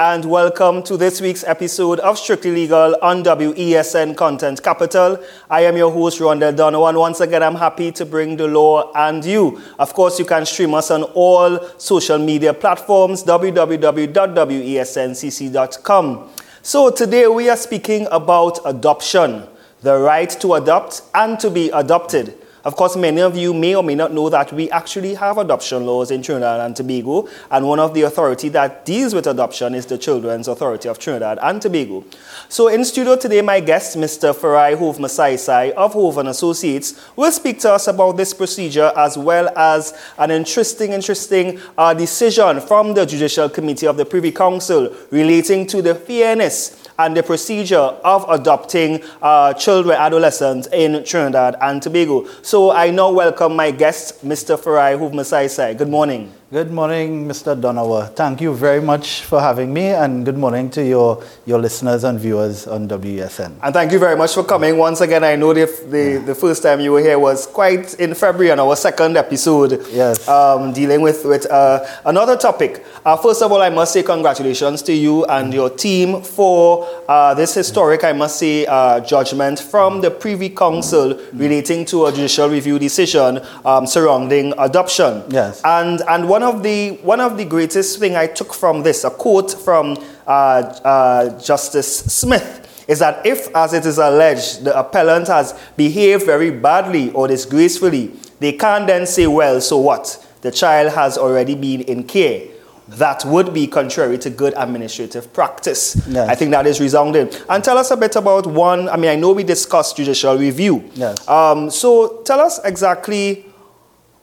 And welcome to this week's episode of Strictly Legal on WESN Content Capital. I am your host, Rondell Donovan. Once again, I'm happy to bring the law and you. Of course, you can stream us on all social media platforms, www.wesncc.com. So today we are speaking about adoption, the right to adopt and to be adopted. Of course, many of you may or may not know that we actually have adoption laws in Trinidad and Tobago, and one of the authority that deals with adoption is the Children's Authority of Trinidad and Tobago. So in studio today, my guest, Mr. Farai Hove Masaisai of Hove and Associates, will speak to us about this procedure as well as an interesting, interesting uh, decision from the Judicial Committee of the Privy Council relating to the fairness and the procedure of adopting uh, children, adolescents in Trinidad and Tobago. So I now welcome my guest, Mr. Farai Hove Masaisai. Good morning. Good morning, Mr. Donowa. Thank you very much for having me, and good morning to your, your listeners and viewers on WSN. And thank you very much for coming. Once again, I know the, the, yeah. the first time you were here was quite in February on our second episode. Yes. Um, dealing with, with uh, another topic. Uh, first of all, I must say congratulations to you and your team for uh, this historic, I must say, uh, judgment from the Privy Council relating to a judicial review decision um, surrounding adoption. Yes. And, and what one of the one of the greatest thing I took from this, a quote from uh, uh, Justice Smith, is that if, as it is alleged, the appellant has behaved very badly or disgracefully, they can't then say, well, so what? The child has already been in care. That would be contrary to good administrative practice. Yes. I think that is resounding. And tell us a bit about one. I mean, I know we discussed judicial review. Yes. Um, so tell us exactly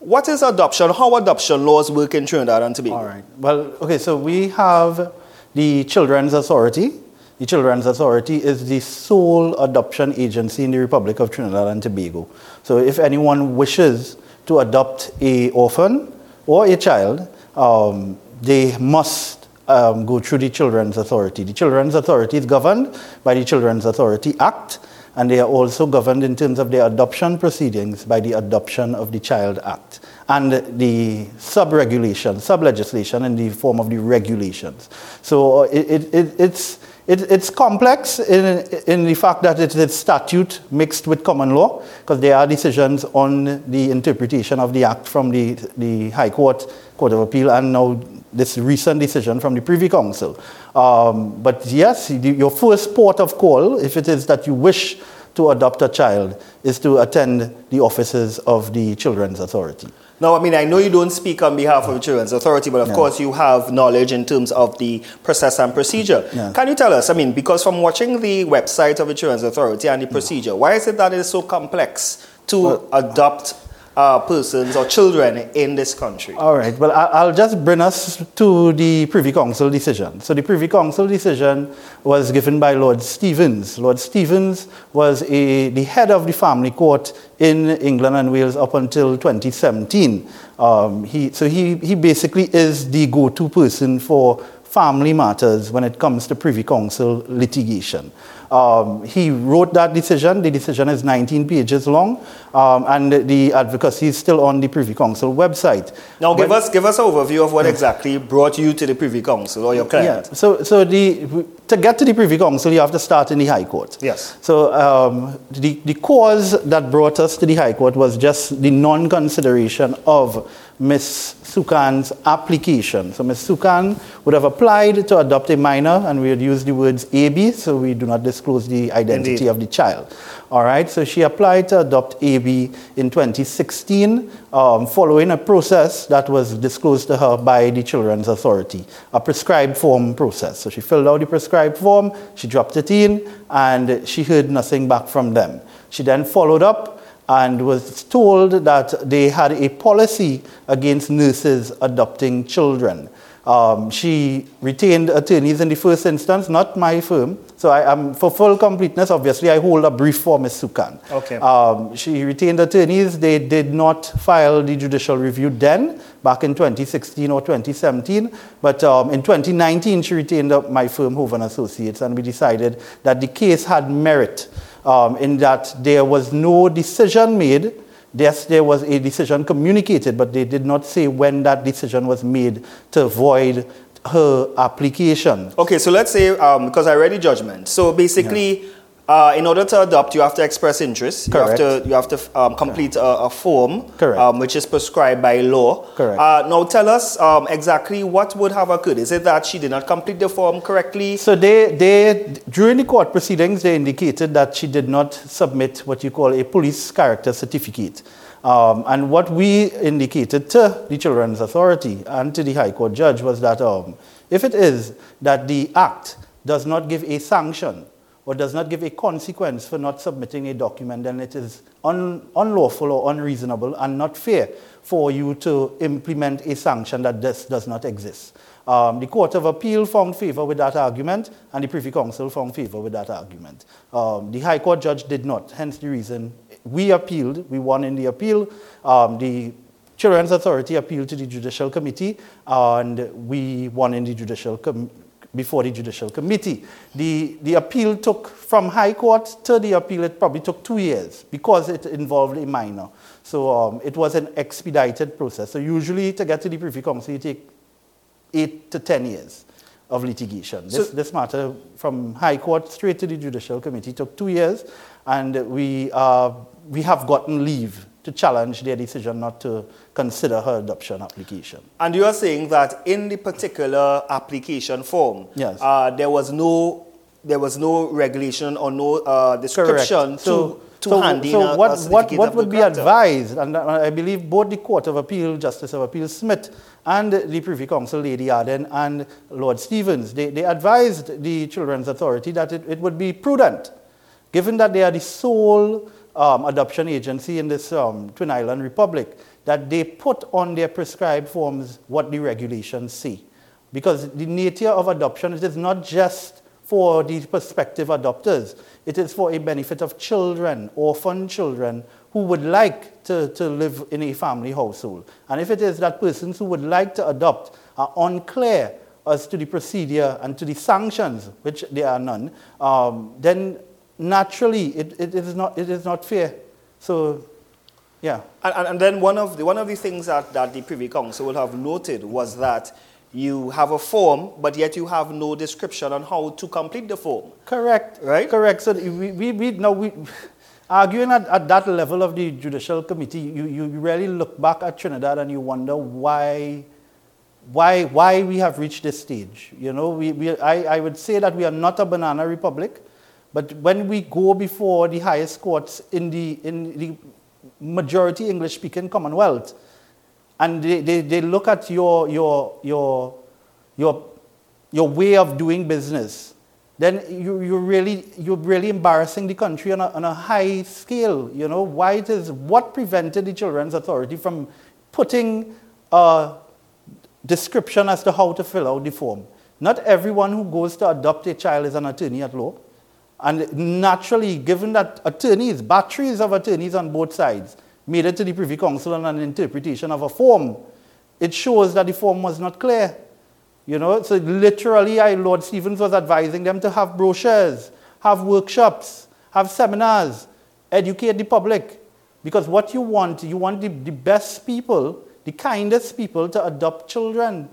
what is adoption? How adoption laws work in Trinidad and Tobago? All right. Well, okay, so we have the Children's Authority. The Children's Authority is the sole adoption agency in the Republic of Trinidad and Tobago. So if anyone wishes to adopt a orphan or a child, um, they must um, go through the Children's Authority. The Children's Authority is governed by the Children's Authority Act, and they are also governed in terms of their adoption proceedings by the Adoption of the Child Act and the sub-regulation, sub-legislation in the form of the regulations. So it, it, it's, it, it's complex in, in the fact that it is statute mixed with common law, because there are decisions on the interpretation of the act from the, the High Court, Court of Appeal, and now this recent decision from the Privy Council. Um, but yes, your first port of call, if it is that you wish to adopt a child, is to attend the offices of the Children's Authority. Now, I mean, I know you don't speak on behalf of the Children's Authority, but of course you have knowledge in terms of the process and procedure. Yeah. Can you tell us, I mean, because from watching the website of the Children's Authority and the procedure, why is it that it is so complex to well, adopt uh, persons or children in this country. All right. Well, I'll just bring us to the Privy Council decision. So the Privy Council decision was given by Lord Stephens. Lord Stephens was a, the head of the family court in England and Wales up until 2017. Um, he, so he, he basically is the go-to person for family matters when it comes to Privy Council litigation. Um, he wrote that decision. The decision is 19 pages long, um, and the advocacy is still on the Privy Council website. Now, give us give us an overview of what exactly brought you to the Privy Council or your client. Yeah. So, so the to get to the Privy Council, you have to start in the High Court. Yes. So um, the the cause that brought us to the High Court was just the non-consideration of Ms. Sukan's application. So Ms. Sukan would have applied to adopt a minor, and we would use the words AB, so we do not disclose the identity Indeed. of the child. All right, so she applied to adopt AB in 2016, um, following a process that was disclosed to her by the Children's Authority, a prescribed form process. So she filled out the prescribed form, she dropped it in, and she heard nothing back from them. She then followed up and was told that they had a policy against nurses adopting children. Um, she retained attorneys in the first instance, not my firm. So I am, for full completeness, obviously, I hold a brief for Ms. Sukan. Okay. Um, she retained attorneys. They did not file the judicial review then, back in 2016 or 2017. But um, in 2019, she retained my firm, Hove and Associates, and we decided that the case had merit um, in that there was no decision made. Yes, there was a decision communicated, but they did not say when that decision was made to void her application. Okay, so let's say, um, because I read the judgment. So basically, uh, in order to adopt, you have to express interest. Correct. You have to, you have to um, complete a, a form, Correct. Um, which is prescribed by law. Correct. Uh, now tell us um, exactly what would have occurred. Is it that she did not complete the form correctly? So they, they, during the court proceedings, they indicated that she did not submit what you call a police character certificate. Um, and what we indicated to the Children's Authority and to the High Court judge was that um, if it is that the act does not give a sanction or does not give a consequence for not submitting a document, then it is un- unlawful or unreasonable and not fair for you to implement a sanction that this does not exist. Um, the Court of Appeal found favor with that argument, and the Privy Council found favor with that argument. Um, the High Court judge did not, hence the reason we appealed, we won in the appeal. Um, the Children's Authority appealed to the Judicial Committee, and we won in the Judicial Com- before the Judicial Committee. The, the appeal took from High Court to the appeal, it probably took two years because it involved a minor. So um, it was an expedited process. So usually to get to the Privy Council, you take eight to ten years of litigation. This, this matter from High Court straight to the Judicial Committee took two years, and we, uh, we have gotten leave to challenge their decision not to consider her adoption application. And you are saying that in the particular application form, Yes. uh, there was no there was no regulation or no uh, description to, to so, hand in so a, a what, what, what would be character. advised, and I believe both the Court of Appeal, Justice of Appeal Smith, and the Privy Council, Lady Arden, and Lord Stephens, they, they advised the Children's Authority that it, it would be prudent, given that they are the sole um, adoption agency in this um, Twin Island Republic, that they put on their prescribed forms what the regulations say. Because the nature of adoption, it is not just for the prospective adopters. It is for a benefit of children, orphan children, who would like to, to live in a family household. And if it is that persons who would like to adopt are unclear as to the procedure and to the sanctions, which there are none, um, then naturally it, it, is not, it is not fair. So, yeah. And, and, then one of the one of the things that, that the Privy Council will have noted was that you have a form, but yet you have no description on how to complete the form. Correct. Right? Correct. So we, we, we now we arguing at, at that level of the judicial committee, you, you really look back at Trinidad and you wonder why why why we have reached this stage. You know, we, we I, I would say that we are not a banana republic, but when we go before the highest courts in the in the majority English speaking Commonwealth, and they, they, they look at your, your, your, your, your way of doing business, then you, you're, really, you're really embarrassing the country on a, on a high scale. You know, why it is, what prevented the Children's Authority from putting a description as to how to fill out the form? Not everyone who goes to adopt a child is an attorney at law. And naturally, given that attorneys, batteries of attorneys on both sides, made it to the Privy Council on an interpretation of a form, it shows that the form was not clear. You know, so literally, I, Lord Stephens was advising them to have brochures, have workshops, have seminars, educate the public. Because what you want, you want the, the best people, the kindest people to adopt children.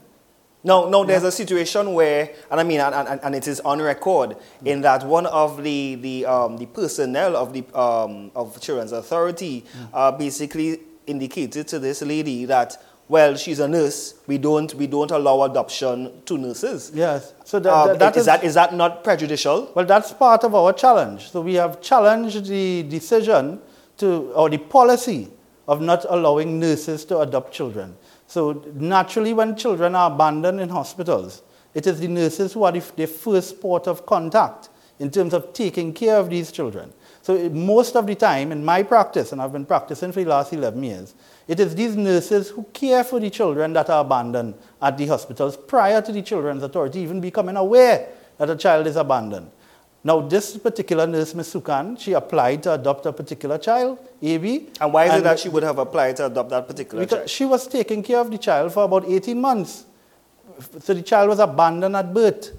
Now, now there's a situation where, and I mean, and, and, and it is on record, in that one of the, the, um, the personnel of the um, of Children's Authority uh, basically indicated to this lady that, well, she's a nurse, we don't, we don't allow adoption to nurses. Yes. So that, Um, that, that is, is, that, is that not prejudicial? Well, that's part of our challenge. So we have challenged the decision to, or the policy of not allowing nurses to adopt children. So naturally, when children are abandoned in hospitals, it is the nurses who are the, first port of contact in terms of taking care of these children. So most of the time, in my practice, and I've been practicing for the last 11 years, it is these nurses who care for the children that are abandoned at the hospitals prior to the Children's Authority even becoming aware that a child is abandoned. Now, this particular nurse, Ms. Sukan, she applied to adopt a particular child, AB. And why is it that she would have applied to adopt that particular Because child? she was taking care of the child for about 18 months. So the child was abandoned at birth.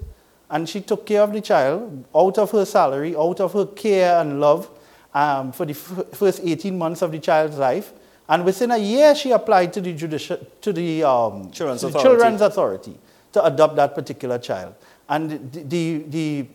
And she took care of the child out of her salary, out of her care and love um, for the f- first 18 months of the child's life. And within a year, she applied to the, judici- to the, um, Children's to the Authority. Children's Authority to adopt that particular child. And the, the, the,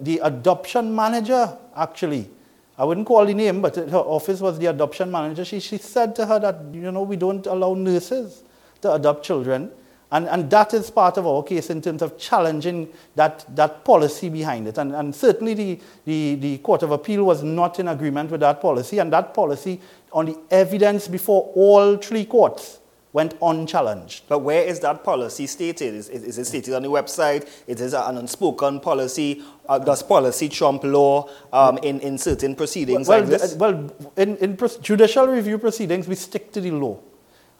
the adoption manager, actually, I wouldn't call the name, but her office was the adoption manager. She, she said to her that, you know, we don't allow nurses to adopt children. And, and that is part of our case in terms of challenging that, that policy behind it. And, and certainly the, the, the Court of Appeal was not in agreement with that policy, and that policy, on the evidence before all three courts, went unchallenged. But where is that policy stated? Is, is, is it stated on the website? It is an unspoken policy. Uh, does policy trump law um, in, in certain proceedings well, like this? Well, in, in judicial review proceedings, we stick to the law.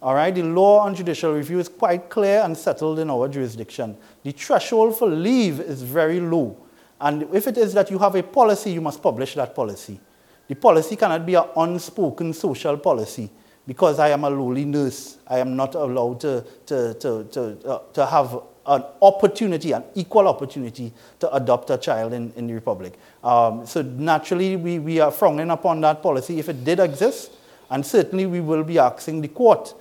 All right, the law on judicial review is quite clear and settled in our jurisdiction. The threshold for leave is very low. And if it is that you have a policy, you must publish that policy. The policy cannot be an unspoken social policy because I am a lowly nurse. I am not allowed to, to, to, to, uh, to have an opportunity, an equal opportunity to adopt a child in, in the Republic. Um, so naturally, we, we are frowning upon that policy if it did exist, and certainly we will be asking the court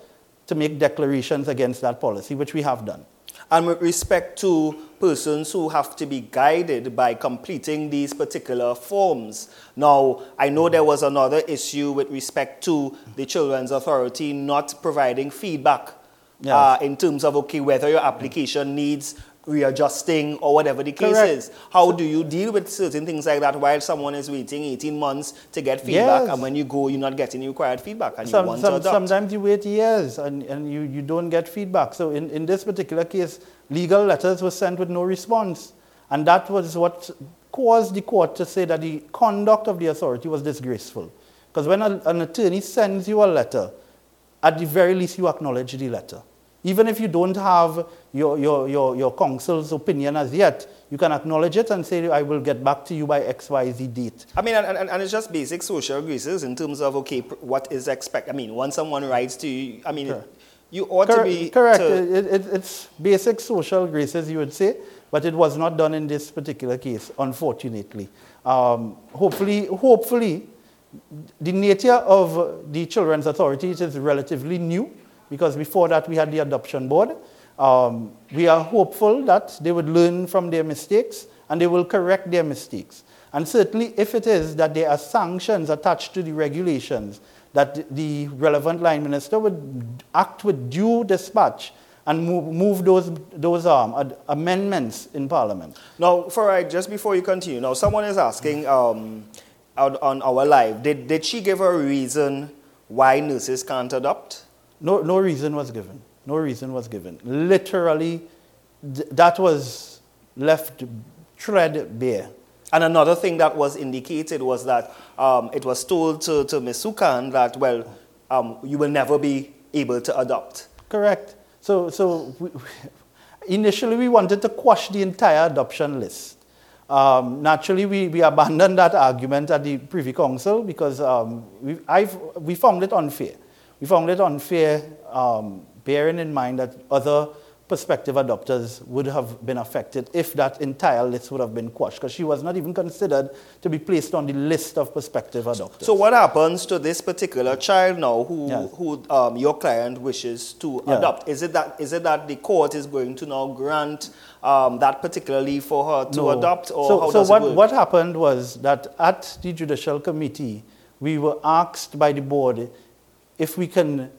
to make declarations against that policy, which we have done. And with respect to persons who have to be guided by completing these particular forms. Now, I know there was another issue with respect to the Children's Authority not providing feedback yes. uh, in terms of, okay, whether your application needs readjusting or whatever the case Correct. is. How do you deal with certain things like that while someone is waiting 18 months to get feedback yes. and when you go, you're not getting the required feedback and some, you want some, to adopt? Sometimes you wait years and, and you, you don't get feedback. So in, in this particular case, legal letters were sent with no response. And that was what caused the court to say that the conduct of the authority was disgraceful. Because when a, an attorney sends you a letter, at the very least you acknowledge the letter. Even if you don't have your, your, your, your counsel's opinion as yet, you can acknowledge it and say, I will get back to you by XYZ date. I mean, and, and, and it's just basic social graces in terms of, okay, what is expected. I mean, when someone writes to you, I mean, correct. you ought to be. Correct. To it, it, it's basic social graces, you would say, but it was not done in this particular case, unfortunately. Um, hopefully, hopefully, the nature of the Children's Authority is relatively new because before that we had the adoption board. Um, we are hopeful that they would learn from their mistakes and they will correct their mistakes. And certainly, if it is that there are sanctions attached to the regulations, that the relevant line minister would act with due dispatch and move, move those, those um, ad- amendments in Parliament. Now, Farai, just before you continue, now someone is asking um, on, on our live, did, did she give a reason why nurses can't adopt? No, no reason was given. No reason was given. Literally, th- that was left threadbare. And another thing that was indicated was that um, it was told to, to Ms. Sukan that, well, um, you will never be able to adopt. Correct. So, so we, initially we wanted to quash the entire adoption list. Um, naturally, we, we abandoned that argument at the Privy Council because um, we, I've, we found it unfair. We found it unfair, um, bearing in mind that other prospective adopters would have been affected if that entire list would have been quashed, because she was not even considered to be placed on the list of prospective adopters. So, what happens to this particular child now who, yes. who um, your client wishes to yeah. adopt? Is it, that, is it that the court is going to now grant um, that particularly for her to no. adopt, or so, how so does what, it work? what happened was that at the judicial committee, we were asked by the board if we can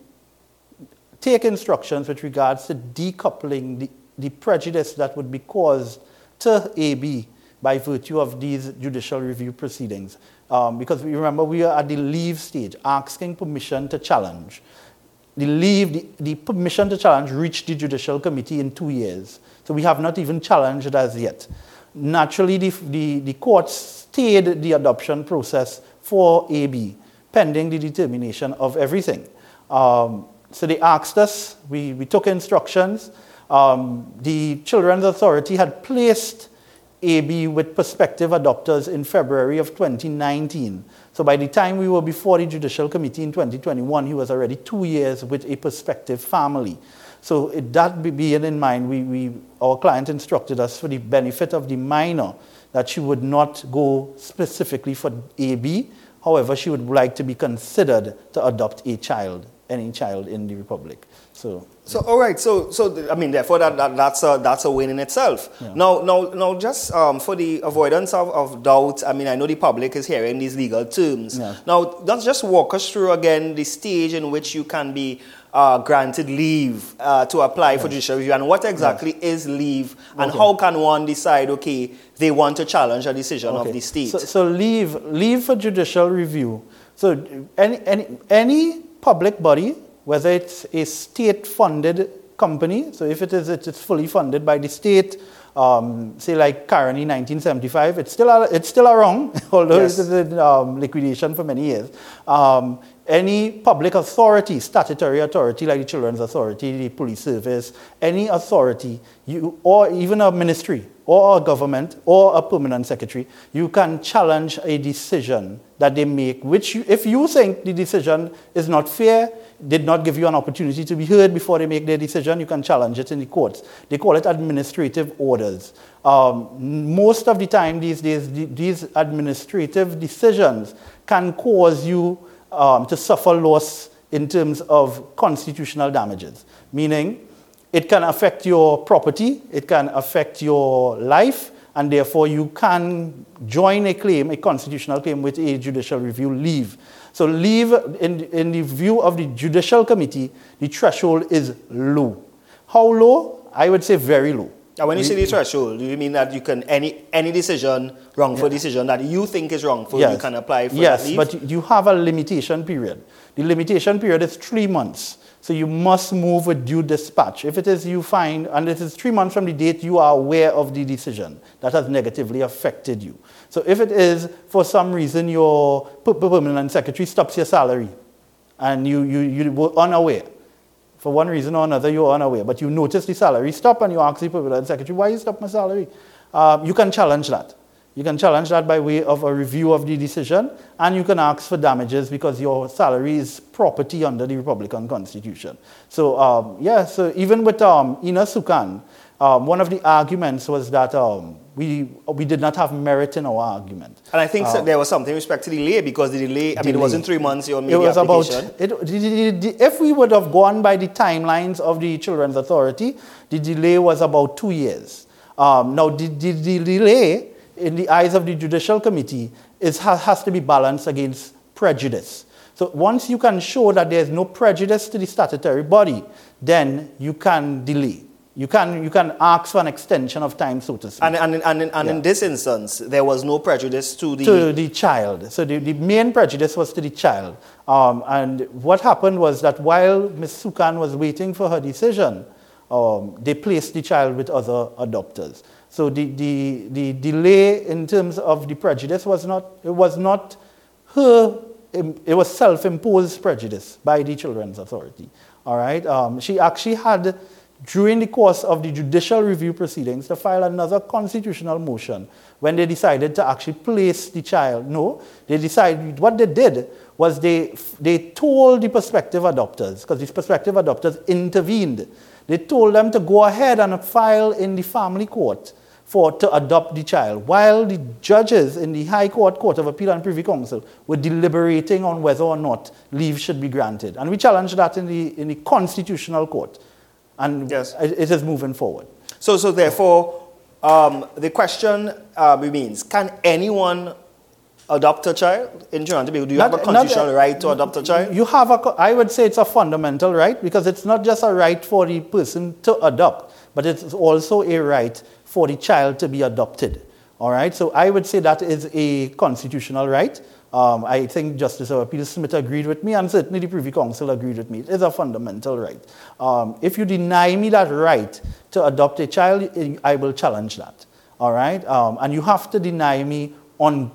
take instructions with regards to decoupling the, the prejudice that would be caused to AB by virtue of these judicial review proceedings. Um, because we remember we are at the leave stage, asking permission to challenge. The leave, the, the permission to challenge reached the judicial committee in two years. So we have not even challenged it as yet. Naturally, the, the, the court stayed the adoption process for AB, pending the determination of everything. Um, so they asked us, we, we took instructions. Um, the Children's Authority had placed AB with prospective adopters in February of 2019. So by the time we were before the Judicial Committee in 2021, he was already two years with a prospective family. So that being in mind, we, we, our client instructed us for the benefit of the minor that she would not go specifically for AB. However, she would like to be considered to adopt a child any child in the Republic. So, so all right. So, so I mean, therefore, that, that that's a that's a win in itself. Yeah. Now, now, now, just um, for the avoidance of, of doubt, I mean, I know the public is hearing these legal terms. Yeah. Now, let's just walk us through again the stage in which you can be uh, granted leave uh, to apply for judicial review, and what exactly is leave, and Okay. how can one decide? Okay, they want to challenge a decision of Okay. the state. So, so leave, leave for judicial review. So any, any, any public body, whether it's a state-funded company, so if it is, it is fully funded by the state, um, say like Caroni 1975, it's still, a, it's still around, although Yes. it is in um, liquidation for many years. Um, any public authority, statutory authority like the Children's Authority, the Police Service, any authority, you, or even a ministry, or a government, or a permanent secretary, you can challenge a decision that they make, which you, if you think the decision is not fair, did not give you an opportunity to be heard before they make their decision, you can challenge it in the courts. They call it administrative orders. Um, most of the time these days, these administrative decisions can cause you um, to suffer loss in terms of constitutional damages, meaning it can affect your property, it can affect your life, and therefore you can join a claim, a constitutional claim with a judicial review leave. So leave, in, in the view of the judicial committee, the threshold is low. How low? I would say very low. And when you say the threshold, do you mean that you can any any decision, wrongful decision that you think is wrongful, you can apply for yes, leave? but you- you have a limitation period. The limitation period is three months. So you must move with due dispatch. If it is you find, and it is three months from the date you are aware of the decision that has negatively affected you. So if it is for some reason your per- per- permanent secretary stops your salary and you, you, you were unaware, for one reason or another, you're unaware, but you notice the salary stop and you ask the permanent secretary, why you stop my salary? Uh, you can challenge that. You can challenge that by way of a review of the decision, and you can ask for damages because your salary is property under the Republican Constitution. So, um, yeah, so even with um, Ina Sukan, um, one of the arguments was that um, we, we did not have merit in our argument. And I think so- there was something with respect to delay because the delay, I mean, it wasn't three months you made It was the about, it, the- the- the- if we would have gone by the timelines of the Children's Authority, the delay was about two years. Um, now, the delay, in the eyes of the Judicial Committee, is, has, to be balanced against prejudice. So once you can show that there's no prejudice to the statutory body, then you can delay. You can, you can ask for an extension of time, so to speak. And, and, and, and in this instance, there was no prejudice to the. to the child. So the, the main prejudice was to the child. Um, and what happened was that while Ms. Sukan was waiting for her decision, um, they placed the child with other adopters. So the, the, the delay in terms of the prejudice was not, it was not her, it was self-imposed prejudice by the Children's Authority. All right? Um, she actually had, during the course of the judicial review proceedings, to file another constitutional motion when they decided to actually place the child. No, they decided, what they did was they, they told the prospective adopters, because these prospective adopters intervened, they told them to go ahead and file in the family court for to adopt the child, while the judges in the High Court, Court of Appeal and Privy Council were deliberating on whether or not leave should be granted. And we challenged that in the, in the Constitutional Court. And Yes. it, is moving forward. So, so therefore, um, the question uh, remains: Can anyone adopt a child in Trinidad? Do you have a Not- not- constitutional right to adopt a child? You have a, I would say it's a fundamental right because it's not just a right for the person to adopt, but it's also a right for the child to be adopted. All right, so I would say that is a constitutional right. Um, I think Justice of Appeal Smith agreed with me, and certainly the Privy Council agreed with me. It is a fundamental right. Um, if you deny me that right to adopt a child, I will challenge that. All right, um, and you have to deny me on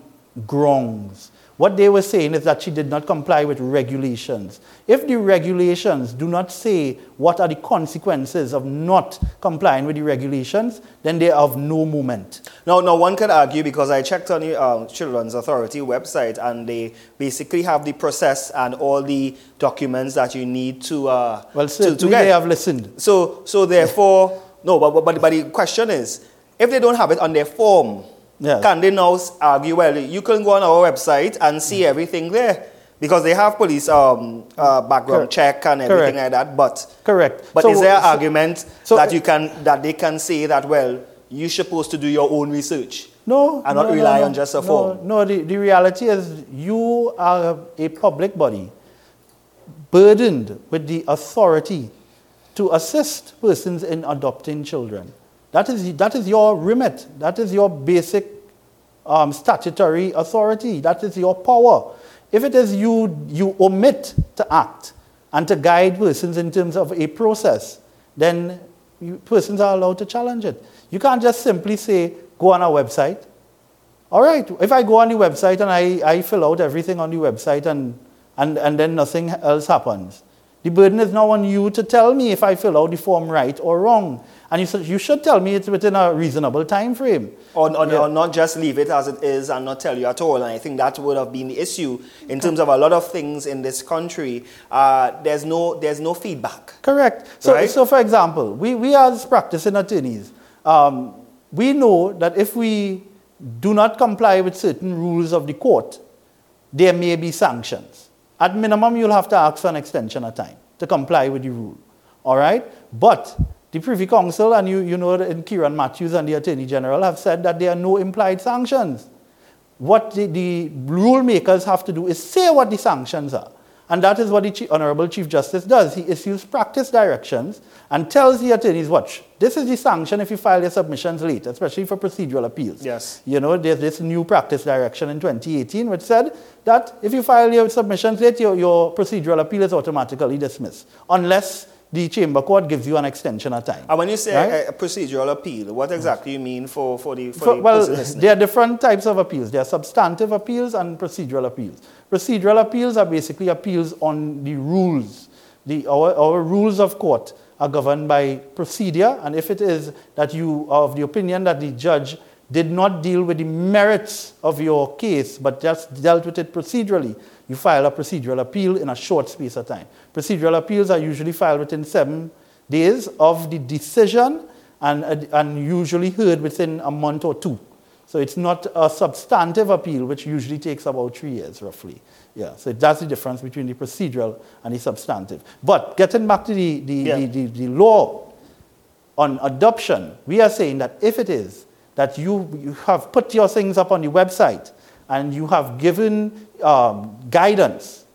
grounds. What they were saying is that she did not comply with regulations. If the regulations do not say what are the consequences of not complying with the regulations, then they are of no moment. Now, now one could argue because I checked on the um, Children's Authority website and they basically have the process and all the documents that you need to uh, Well, to, certainly to get. they have listened. So, so therefore, no. But, but, but the question is, if they don't have it on their form, Yes. can they now argue? Well, you can go on our website and see everything there. Because they have police um, uh, background Correct. check and everything Correct. like that, but Correct. but So- is there an so- argument so- that you can that they can say that well you're supposed to do your own research? No. And not no, no, rely no. on just a no, form. No, the, the reality is you are a public body burdened with the authority to assist persons in adopting children. That is, that is your remit. That is your basic um, statutory authority. That is your power. If it is you, you omit to act and to guide persons in terms of a process, then you, persons are allowed to challenge it. You can't just simply say, go on our website. All right, if I go on the website and I, I fill out everything on the website and, and, and then nothing else happens, the burden is now on you to tell me if I fill out the form right or wrong. And you, should- you should tell me it's within a reasonable time frame. Or, or, Yeah. or not just leave it as it is and not tell you at all. And I think that would have been the issue in terms of a lot of things in this country. Uh, there's, no, there's no feedback. Correct. So, Right? so for example, we, we as practicing attorneys, um, we know that if we do not comply with certain rules of the court, there may be sanctions. At minimum, you'll have to ask for an extension of time to comply with the rule. All right? But the Privy Council, and you, you know in Keron Matthews and the Attorney General have said that there are no implied sanctions. What the, the rule makers have to do is say what the sanctions are. And that is what the Chief, Honorable Chief Justice does. He issues practice directions and tells the attorneys, watch, this is the sanction if you file your submissions late, especially for procedural appeals. Yes. You know, there's this new practice direction in 2018 which said that if you file your submissions late, your, your procedural appeal is automatically dismissed, unless the chamber court gives you an extension of time. And when you say Right? a, a procedural appeal, what exactly do you mean for, for the, for For- the well, there are different types of appeals. There are substantive appeals and procedural appeals. Procedural appeals are basically appeals on the rules. The, our, our rules of court are governed by procedure, and if it is that you are of the opinion that the judge did not deal with the merits of your case, but just dealt with it procedurally, you file a procedural appeal in a short space of time. Procedural appeals are usually filed within seven days of the decision and, and usually heard within a month or two. So it's not a substantive appeal, which usually takes about three years, roughly. Yeah, so that's the difference between the procedural and the substantive. But getting back to the, the, Yeah. the, the, the law on adoption, we are saying that if it is that you, you have put your things up on the website and you have given um, guidance,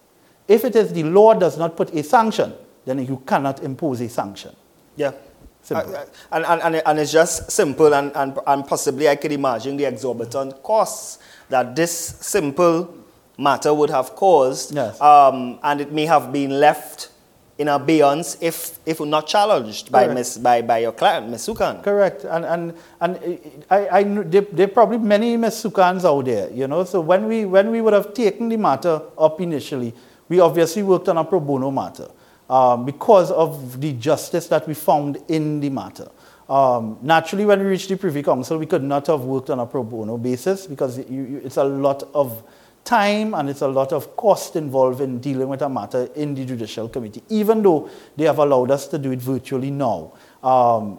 if it is the law does not put a sanction, then you cannot impose a sanction. Yeah. Simple. Uh, and, and, and, and it's just simple, and, and, and possibly I could imagine the exorbitant costs that this simple matter would have caused. Yes. Um, and it may have been left in abeyance if, if not challenged by, Correct. By, by your client, Ms. Sukan. Correct, and and and I, I there, there are probably many Miss Sukans out there, you know. So when we when we would have taken the matter up initially, we obviously worked on a pro bono matter um, because of the justice that we found in the matter. Um, naturally, when we reached the Privy Council, we could not have worked on a pro bono basis because you, it's a lot of time and it's a lot of cost involved in dealing with a matter in the Judicial Committee, even though they have allowed us to do it virtually now. Um,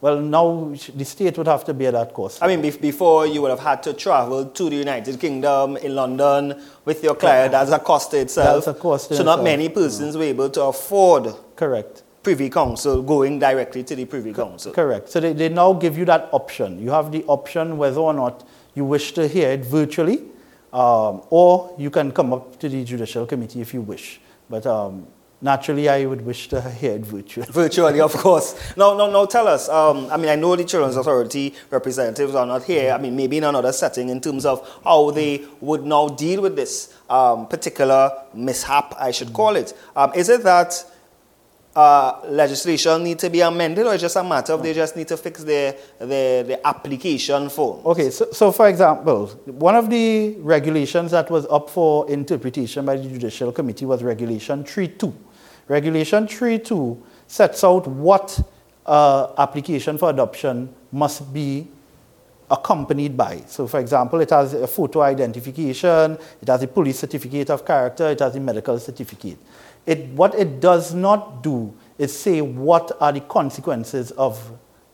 well, now the state would have to bear that cost. I mean, bef- before you would have had to travel to the United Kingdom in London with your client. That's a cost itself. That's a cost So not many persons were able to afford Correct. Privy Council going directly to the Privy Council. Correct. So they, they now give you that option. You have the option whether or not you wish to hear it virtually, um, or you can come up to the Judicial Committee if you wish. But um, naturally, I would wish to hear it virtually. Virtually, of course. No, no, no, tell us. Um, I mean, I know the Children's Authority representatives are not here. I mean, maybe in another setting in terms of how they would now deal with this um, particular mishap, I should call it. Um, is it that uh, legislation need to be amended, or it's just a matter of they just need to fix their their, their application form? Okay, so, so for example, one of the regulations that was up for interpretation by the Judicial Committee was Regulation 3.2. Regulation 3.2 sets out what uh, application for adoption must be accompanied by. So, for example, it has a photo identification, it has a police certificate of character, it has a medical certificate. It, what it does not do is say what are the consequences of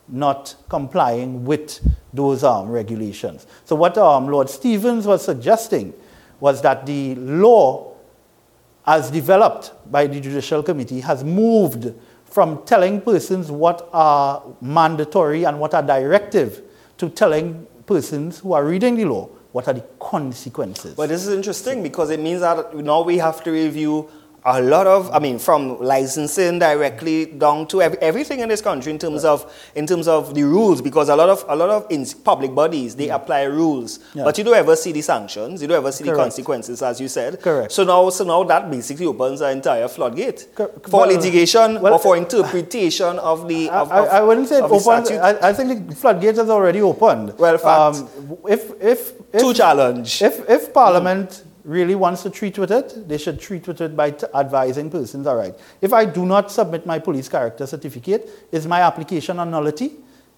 not complying with those um, regulations. So, what um, Lord Stephens was suggesting was that the law as developed by the Judicial Committee, has moved from telling persons what are mandatory and what are directive to telling persons who are reading the law what are the consequences. But this is interesting because it means that now we have to review a lot of, I mean, from licensing directly down to every, everything in this country in terms of in terms of the rules, because a lot of a lot of in public bodies they apply rules, Yeah. but you don't ever see the sanctions, you don't ever see the consequences, as you said. Correct. So now, so now that basically opens the entire floodgate Cor- for well, litigation well, or for interpretation of the. I, Of, I, I wouldn't say it of the opened. statute. I, I think the floodgate has already opened. Well, fact. Um, if, if, if, to challenge. If, if Parliament really wants to treat with it, they should treat with it by t- advising persons, all right. If I do not submit my police character certificate, is my application a nullity?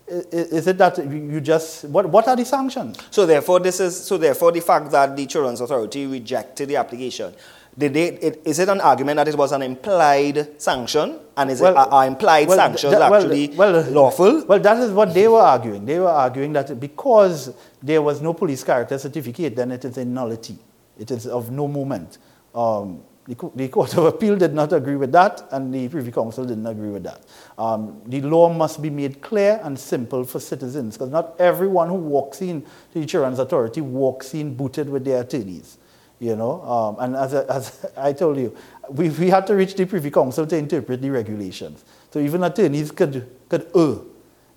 Is it that you just, what, what are the sanctions? So therefore, this is so therefore the fact that the Children's Authority rejected the application. Did they, it, is it an argument that it was an implied sanction, and is Well, it are implied well, sanctions that- actually well, lawful? Well, that is what they were arguing. They were arguing that because there was no police character certificate, then it is a nullity. It is of no moment. Um, the, the Court of Appeal did not agree with that, and the Privy Council didn't agree with that. Um, the law must be made clear and simple for citizens, because not everyone who walks in the insurance Authority walks in booted with their attorneys. You know, um, and as, I- as I told you, we, we had to reach the Privy Council to interpret the regulations. So even attorneys could, could err,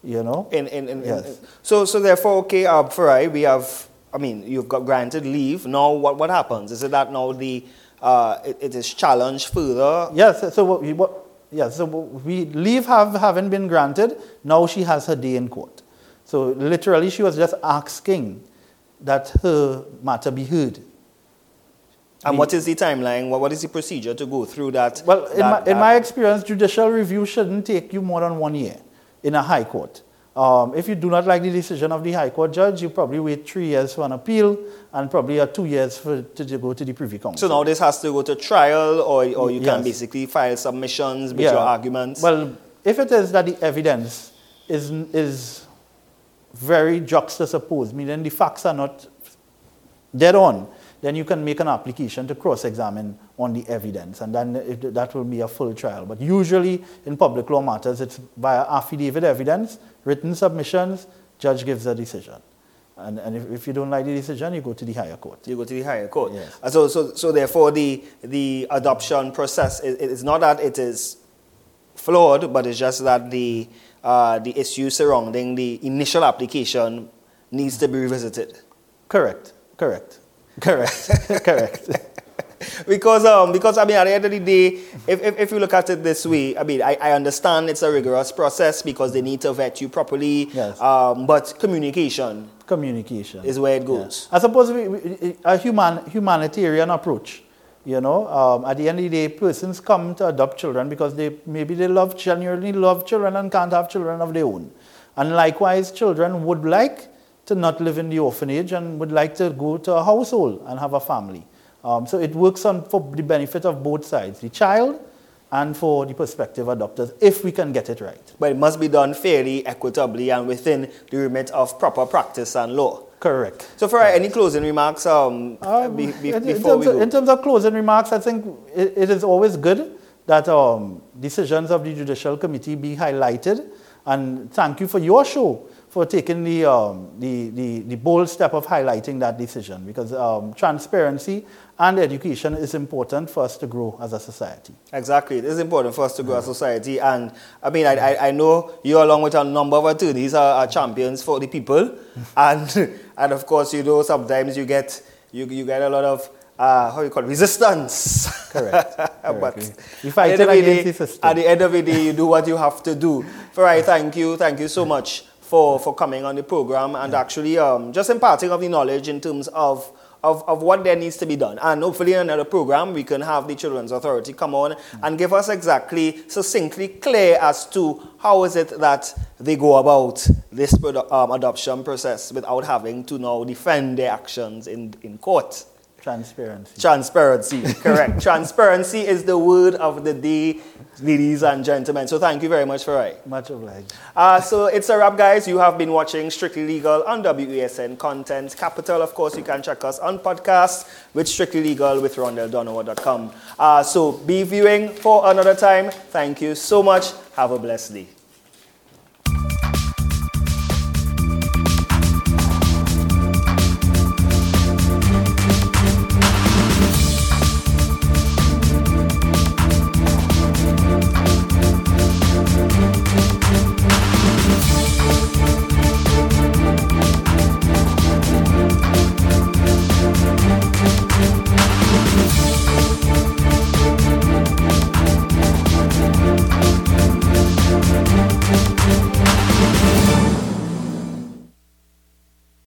you know. In, in, in, in- Yes. so so therefore, okay, uh, Farai, we have. I mean, you've got granted leave. Now, what what happens? Is it that now the uh, it, it is challenged further? Yes, so what we, what, yes, so we leave have, haven't been granted. Now she has her day in court. So literally, she was just asking that her matter be heard. And We- what is the timeline? What, what is the procedure to go through that? Well, in, that- my, in that- my experience, judicial review shouldn't take you more than one year in a high court. Um, if you do not like the decision of the high court judge, you probably wait three years for an appeal and probably uh, two years for, to, go to the Privy Council. So now this has to go to trial, or, or you can basically file submissions with your arguments. Well, if it is that the evidence is, is very juxtaposed, meaning the facts are not dead on, then you can make an application to cross-examine on the evidence, and then it, that will be a full trial. But usually in public law matters, it's via affidavit evidence, written submissions, judge gives a decision. And, and if, if you don't like the decision, you go to the higher court. you go to the higher court. Yes. So, so, so therefore, the, the adoption process, it, it's not that it is flawed, but it's just that the, uh, the issue surrounding the initial application needs to be revisited. Correct, correct, correct, correct. because um because I mean at the end of the day, if, if, if you look at it this way, I mean I, I understand it's a rigorous process because they need to vet you properly. Yes. Um, but communication Communication. is where it goes. I suppose we, we, a human, humanitarian approach. You know, um, at the end of the day, persons come to adopt children because they maybe they love genuinely love children and can't have children of their own. And likewise, children would like to not live in the orphanage and would like to go to a household and have a family. Um, so it works on for the benefit of both sides, the child and for the prospective adopters, if we can get it right. But it must be done fairly, equitably, and within the remit of proper practice and law. Correct. So, for any closing remarks um, Um, be, be, in, before terms we of, go? in terms of closing remarks, I think it, it is always good that um, decisions of the Judicial Committee be highlighted. And thank you for your show for taking the, um, the, the, the bold step of highlighting that decision because um, transparency and education is important for us to grow as a society. Exactly. It is important for us to grow as a society. And I mean, I, I, I know you, along with a number of attorneys, are, are champions for the people. and, and of course, you know, sometimes you get, you, you get a lot of, uh, how you call it, resistance. Correct. but. You at fight the end of the day-. At the end of the day, you do what you have to do. Farai, thank you. Thank you so much for, for coming on the program and actually um, just imparting of the knowledge in terms of, of, of what there needs to be done. And hopefully in another program, we can have the Children's Authority come on and give us exactly, succinctly clear as to how is it that they go about this um, adoption process without having to now defend their actions in, in court. Transparency. Transparency, correct. Transparency is the word of the day, ladies and gentlemen. So thank you very much for it. Much obliged. Uh, so it's a wrap, guys. You have been watching Strictly Legal on WESN Content Capital. Of course, you can check us on podcast with Strictly Legal with RondellDonovan.com. Uh, so be viewing for another time. Thank you so much. Have a blessed day.